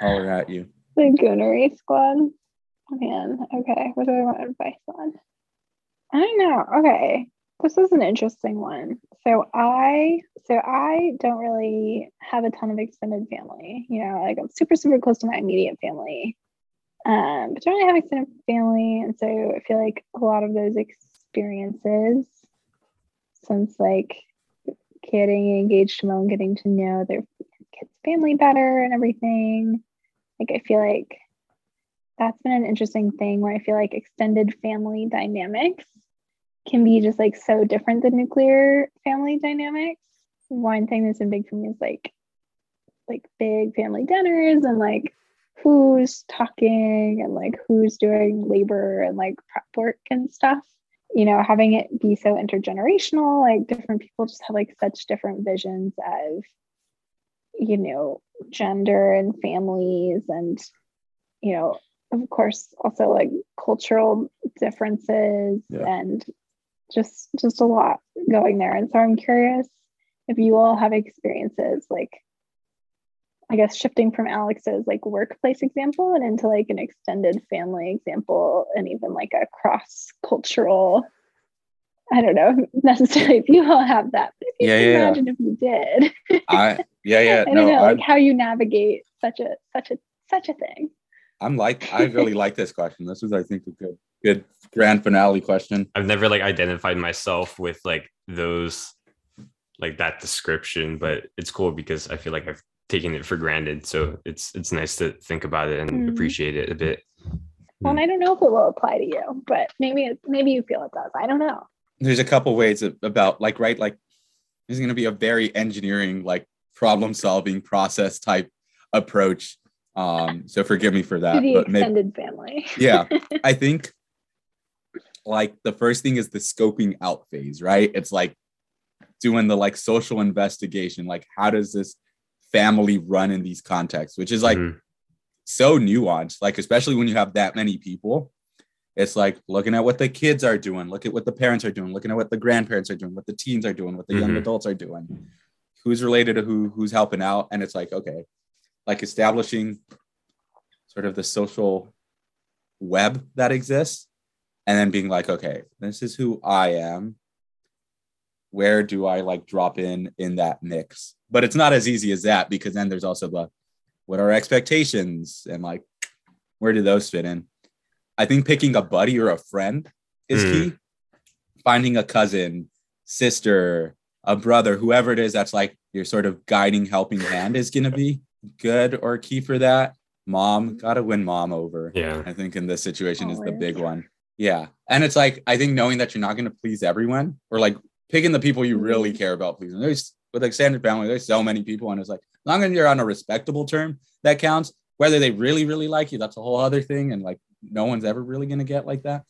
B: holler at you.
C: the Goonery Squad. Man, okay. What do I want advice on? I don't know. Okay. This is an interesting one. So I so I don't really have a ton of extended family. You know, like I'm super, super close to my immediate family. Um, but don't really have extended family. And so I feel like a lot of those experiences since like getting engaged to and getting to know their kids' family better and everything. Like I feel like that's been an interesting thing where I feel like extended family dynamics can be just like so different than nuclear family dynamics. One thing that's been big for me is like like big family dinners and like who's talking and like who's doing labor and like prep work and stuff. You know, having it be so intergenerational, like different people just have like such different visions of, you know, gender and families and, you know, of course also like cultural differences
B: Yeah.
C: and just just a lot going there. And so I'm curious if you all have experiences like I guess shifting from Alex's like workplace example and into like an extended family example and even like a cross cultural I don't know [laughs] necessarily if you all have that, but if you
B: Yeah,
C: can
B: yeah, yeah.
C: imagine if you did.
B: I yeah yeah [laughs]
C: I don't
B: no
C: know
B: I'm,
C: like how you navigate such a such a such a thing.
B: I'm like I really like this question. This was I think a good good grand finale question.
A: I've never like identified myself with like those like that description, but it's cool because I feel like I've taken it for granted. So it's it's nice to think about it and
C: Mhm.
A: appreciate it a bit.
C: Well, and I don't know if it will apply to you, but maybe it, maybe you feel it does. I don't know.
B: There's a couple ways of, about like right like there's going to be a very engineering like problem solving process type approach. Um, so forgive me for
C: To
B: that,
C: the
B: but maybe
C: extended family.
B: yeah [laughs] i think like the first thing is the scoping out phase right it's like doing the like social investigation like how does this family run in these contexts which is like
A: Mhm.
B: so nuanced. Like especially when you have that many people it's like looking at what the kids are doing look at what the parents are doing looking at what the grandparents are doing what the teens are doing what the young
A: Mhm.
B: adults are doing. Who's related to who who's helping out and it's like okay. Like establishing sort of the social web that exists and then being like okay this is who i am. Where do i like drop in in that mix but it's not as easy as that because then there's also the what are expectations and like where do those fit in i think picking a buddy or a friend is
A: Hmm.
B: key finding a cousin sister a brother whoever it is that's like your sort of guiding helping hand is going to be good or key for that mom gotta win mom over
A: Yeah.
B: I think in this situation is the big one. Yeah. And it's like, I think knowing that you're not going to please everyone or like picking the people you really
C: Mhm.
B: care about pleasing. There's with extended family, there's so many people. And it's like, as long as you're on a respectable term, that counts. Whether they really, really like you, that's a whole other thing. And like, no one's ever really to get like that.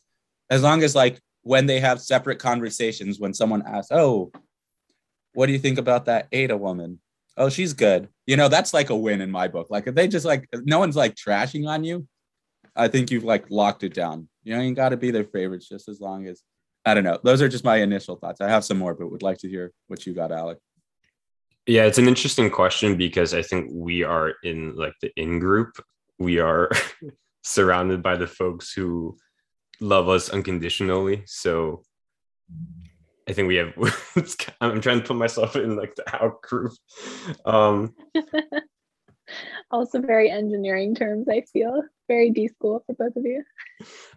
B: As long as like when they have separate conversations, when someone asks, Oh, what do you think about that Ada woman? Oh, she's good. You know, that's like a win in my book. Like if they just like, no one's like trashing on you, I think you've like locked it down. You you got to be their favorites just as long as I don't know. Those are just my initial thoughts. I have some more, but would like to hear what you got, Alec.
A: Yeah, it's an interesting question because I think we are in like the in group. We are [laughs] surrounded by the folks who love us unconditionally. So I think we have. [laughs] I'm trying to put myself in like the out group. Um, [laughs]
C: also, very engineering terms. I feel very D school for both of you.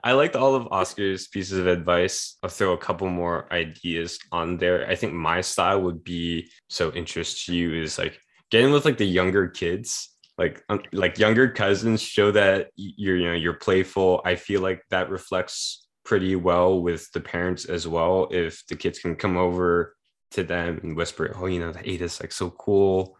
A: I liked all of Oscar's pieces of advice. I'll throw a couple more ideas on there. I think my style would be so interest to you is like getting with like the younger kids like um, like younger cousins show that you're you know you're playful i feel like that reflects pretty well with the parents as well if the kids can come over to them and whisper oh you know that ada's like so cool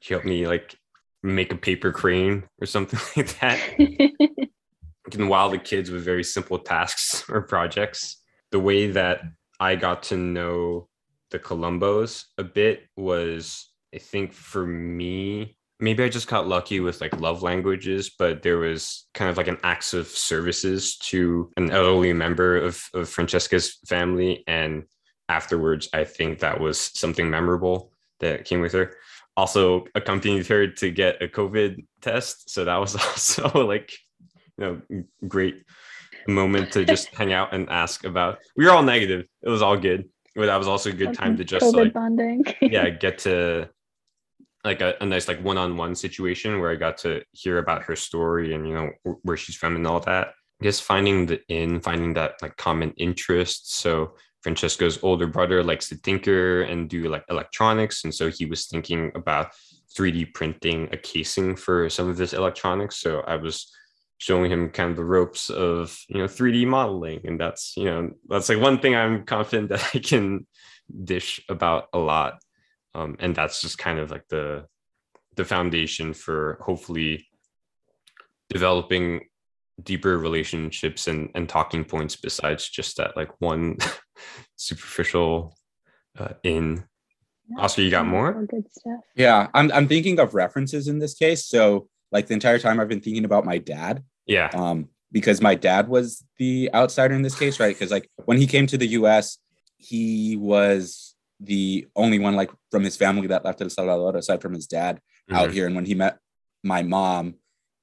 A: she helped me like make a paper crane or something [laughs] like that [laughs] can wow the kids with very simple tasks [laughs] or projects the way that i got to know the columbos a bit was i think for me maybe I just got lucky with like love languages, but there was kind of like an acts of services to an elderly member of, of Francesca's family. And afterwards, I think that was something memorable that came with her. Also accompanied her to get a COVID test. So that was [laughs] also like, you know, great moment to just [laughs] hang out and ask about. We were all negative. It was all good. But that was also a good time to just
C: COVID
A: like
C: bonding.
A: yeah, [laughs] get to like a, a, nice like one-on-one situation where I got to hear about her story and you know where she's from and all that. I guess finding the in, finding that like common interest. So Francesca's older brother likes to tinker and do like electronics, and so he was thinking about 3D printing a casing for some of his electronics. So I was showing him kind of the ropes of you know 3D modeling, and that's you know that's like one thing I'm confident that I can dish about a lot um, and that's just kind of like the the foundation for hopefully developing deeper relationships and, and talking points besides just that like one [laughs] superficial uh, in. Oscar you got more?
C: good stuff.
B: Yeah I'm, I'm thinking of references in this case. So like the entire time i've been thinking about my dad
A: yeah.
B: um because my dad was the outsider in this case right? Because like when he came to the us he was the only one like from his family that left El Salvador, aside from his dad mm-hmm. out here. And when he met my mom,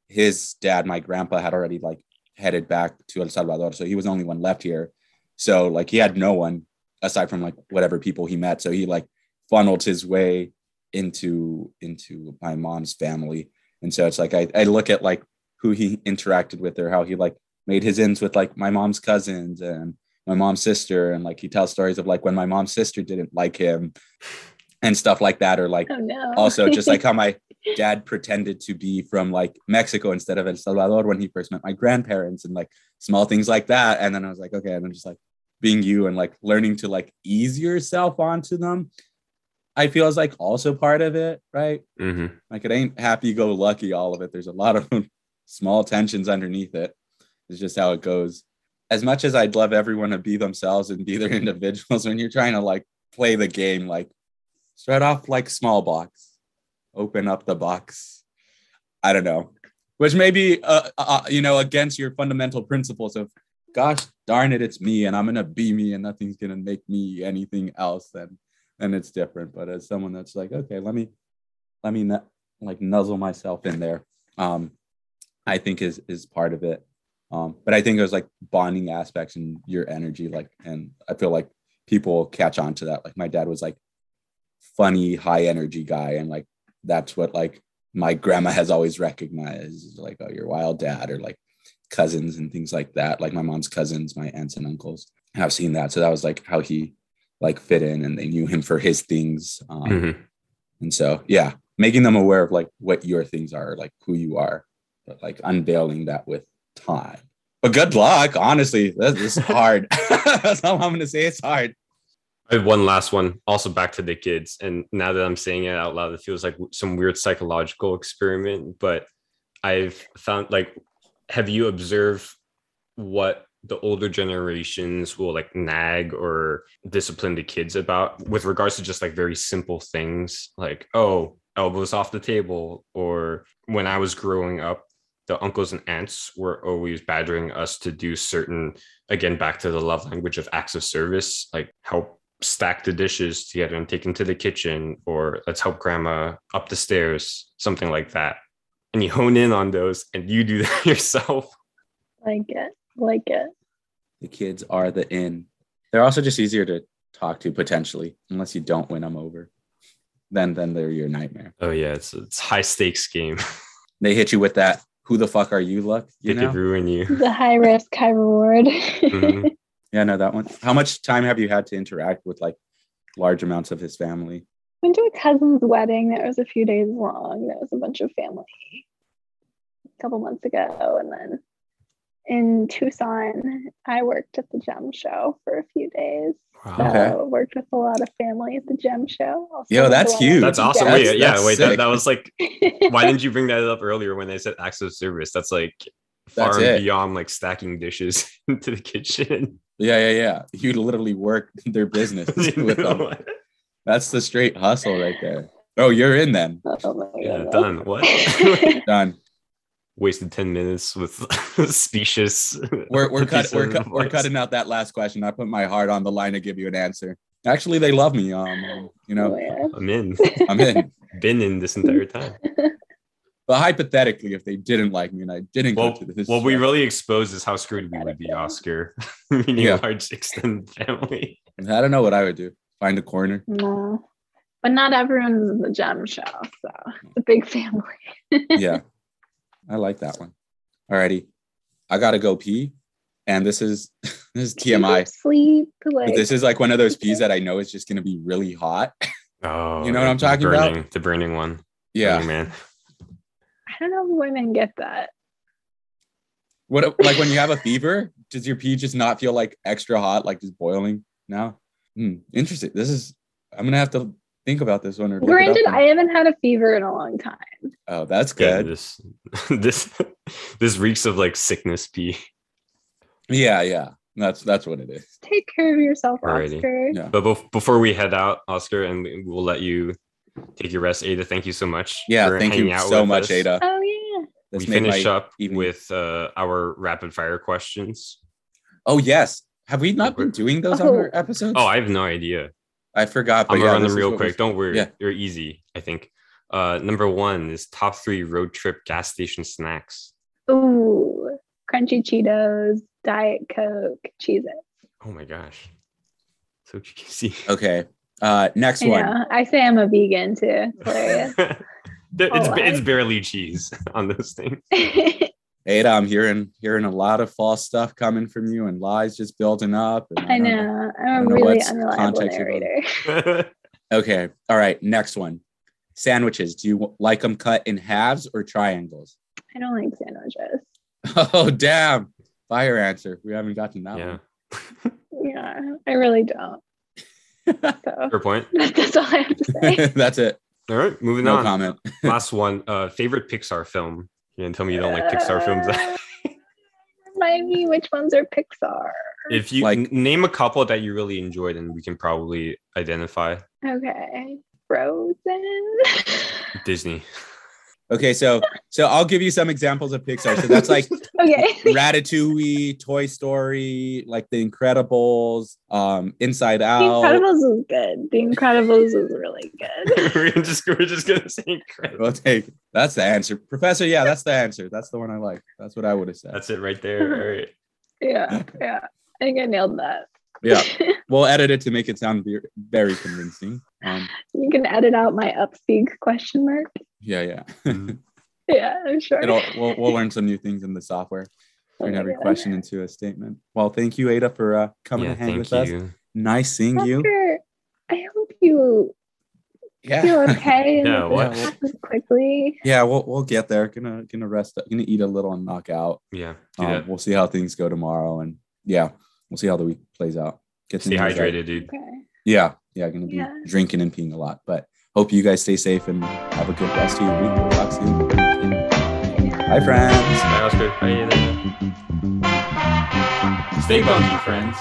B: his dad, my grandpa, had already like headed back to El Salvador. So he was the only one left here. So like he had no one aside from like whatever people he met. So he like funneled his way into into my mom's family. And so it's like I, I look at like who he interacted with or how he like made his ends with like my mom's cousins and my mom's sister and like he tells stories of like when my mom's sister didn't like him and stuff like that or like
C: oh, no.
B: also just like how my dad pretended to be from like Mexico instead of El Salvador when he first met my grandparents and like small things like that. And then I was like okay and I'm just like being you and like learning to like ease yourself onto them I feel is like also part of it right?
A: Mm-hmm.
B: like it ain't happy go lucky all of it. There's a lot of [laughs] small tensions underneath it. It's just how it goes. As much as I'd love everyone to be themselves and be their [laughs] individuals, when you're trying to like play the game, like start off like small box, open up the box. I don't know, which may be, uh, uh, you know, against your fundamental principles of, gosh darn it, it's me and I'm gonna be me and nothing's gonna make me anything else. And, and it's different. But as someone that's like, okay, let me, let me like nuzzle myself in there. Um, I think is is part of it. Um, but I think there's like bonding aspects and your energy, like, and I feel like people catch on to that. Like my dad was like funny, high energy guy, and like that's what like my grandma has always recognized, like oh, your wild dad, or like cousins and things like that. Like my mom's cousins, my aunts and uncles have seen that. So that was like how he like fit in, and they knew him for his things. Um, mm-hmm. And so yeah, making them aware of like what your things are, like who you are, but like unveiling that with time. But good luck. Honestly, this is hard. [laughs] That's all I'm gonna say. It's hard.
A: I have one last one, also back to the kids. And now that I'm saying it out loud, it feels like some weird psychological experiment. But I've found like, have you observed what the older generations will like nag or discipline the kids about with regards to just like very simple things like, oh, elbows off the table, or when I was growing up, the uncles and aunts were always badgering us to do certain again back to the love language of acts of service like help stack the dishes together and take them to the kitchen or let's help grandma up the stairs something like that and you hone in on those and you do [laughs] that yourself
C: Like it. Like it.
B: The kids are the in. They're also just easier to talk to potentially, unless you don't win them over. Then then they're your nightmare.
A: oh yeah it's it's high stakes game [laughs]
B: They hit you with that who the fuck are you look, you
A: it
B: know?
A: could ruin you
C: The high risk, high reward.
A: Mhm. [laughs]
B: Yeah, no, that one. How much time have you had to interact with like large amounts of his family?
C: Went to a cousin's wedding that was a few days long. That was a bunch of family a couple months ago. And then in Tucson, I worked at the gem show for a few days. So
A: Wow.
B: Okay.
C: worked with a lot of family at the gem show. Also
B: Yo, that's huge.
A: that's awesome
C: gem.
A: wait
B: That's-
A: yeah
B: that's
A: wait that, that was like [laughs] why didn't you bring that up earlier when they said acts of service that's like far
B: That's
A: and beyond like stacking dishes [laughs] into the kitchen
B: Yeah, yeah, yeah. You literally work [laughs] their business [laughs] with them. That's the straight hustle right there. Oh, you're in then.
C: Oh
A: yeah
C: goodness.
A: done what [laughs]
B: Done.
A: wasted 10 minutes with specious
B: We're we're cut, we're,
A: of
B: cut, we're cutting out that last question. I put my heart on the line to give you an answer. Actually, they love me. Um, you know,
C: Oh, yeah.
A: i'm in
B: I'm in.
A: been in this entire time
B: But hypothetically, if they didn't like me and I didn't
A: well,
B: go to this,
A: what we really exposed is how screwed we would be oscar [laughs] meaning
B: Yeah.
A: large extended family
B: I don't know what I would do. Find a corner.
C: No. But not everyone's in the gem show. So it's a big family. [laughs]
B: yeah, I like that one. Alrighty, I gotta go pee, and this is [laughs] this is TMI.
C: Sleep. Like,
B: this is like one of those peas that I know is just gonna be really hot.
A: oh
B: You know what I'm
A: the
B: talking about?
A: The burning one
B: Yeah.
A: Burning man
C: I don't know if women get that.
B: What like when you have a fever, does your pee just not feel like extra hot, like just boiling now? Hmm, interesting. This is I'm gonna have to think about this one or look it up
C: Granted,
B: and-
C: I haven't had a fever in a long time.
B: oh that's
A: yeah,
B: good.
A: this [laughs] this this reeks of like sickness pee
B: Yeah, yeah. That's that's what it is.
C: Take care of yourself,
A: Alrighty.
C: Oscar.
B: Yeah.
A: But bef- before we head out, Oscar, and we'll let you take your rest, Ada. Thank you so much.
B: Yeah,
A: for
B: thank
A: hanging
B: you
A: out
B: so much,
A: us.
B: Ada.
C: Oh yeah.
B: This
A: we finish up
B: evening.
A: with uh, our rapid fire questions.
B: Oh yes. Have we not been doing those on
C: Oh.
B: our episodes?
A: Oh, I have no idea.
B: I forgot. But
A: I'm gonna
B: yeah,
A: run them real
B: what we-
A: quick. Don't worry,
B: Yeah.
A: they're easy. I think. Uh, number one is top three road trip gas station snacks.
C: Ooh. Crunchy Cheetos, Diet Coke, Cheez It.
A: Oh my gosh, so cheesy.
B: Okay. Uh next
C: I
B: one.
C: know. I say I'm a vegan too. It's hilarious. [laughs]
A: It's,
C: Oh,
A: it's barely cheese [laughs] on those things. [laughs]
B: Ada, I'm hearing hearing a lot of false stuff coming from you and lies just building up. and
C: I
B: don't
C: know.
B: I
C: I'm
B: don't
C: a really
B: what's
C: unreliable
B: context
C: narrator.
B: Okay. All right. Next one. Sandwiches. Do you like them cut in halves or triangles?
C: I don't like sandwiches.
B: Oh, damn. Fire answer. We haven't gotten that
A: yeah,
C: Yeah, I really don't. So
A: fair point. [laughs]
C: that's all I have to say. [laughs]
B: That's it.
A: All right, moving
B: No
A: on.
B: comment. [laughs]
A: Last one. Uh, favorite Pixar film. You can tell me you don't like Pixar films.
C: Uh, Remind me which ones are Pixar.
A: if you
B: Like-
A: n- name a couple that you really enjoyed, and we can probably identify
C: Okay. Frozen.
A: Disney.
B: Okay, so so I'll give you some examples of Pixar. So that's like [laughs]
C: okay.
B: Ratatouille, Toy Story, like The Incredibles, um, Inside Out.
C: The
B: Out.
C: Incredibles is good. The Incredibles is really good. [laughs]
A: we're just we're just gonna say incredible.
B: We'll take that's the answer, Professor. Yeah, that's the answer. That's the one I like. That's what I would have said.
A: That's it right there. All right. [laughs]
C: Yeah, yeah. I think I nailed that.
B: Yeah, we'll edit it to make it sound very convincing. Um,
C: you can edit out my upspeak question mark.
B: yeah, yeah.
A: Mhm. [laughs]
C: Yeah, I'm sure.
B: It'll we'll, we'll learn some new things in the software.
C: Oh
B: Turn
C: my
B: every
C: God.
B: question into a statement. Well, thank you, Ada, for uh, coming
A: yeah,
B: to hang
A: thank
B: with us. Nice seeing you.
C: I hope you
B: Yeah.
C: feel okay [laughs] and
A: Yeah, what?
C: quickly.
B: Yeah, we'll we'll get there. Gonna gonna rest. Gonna eat a little and knock out.
A: Yeah, do
B: Um, we'll see how things go tomorrow, and yeah, we'll see how the week plays out. Get
A: Stay
B: things right.
A: hydrated, dude.
C: Okay.
B: Yeah, yeah, gonna be
C: Yeah.
B: drinking and peeing a lot. But hope you guys stay safe and have a good rest of your week. We'll talk soon. Bye, friends.
A: Bye, Oscar. Bye. Stay bunky, friends.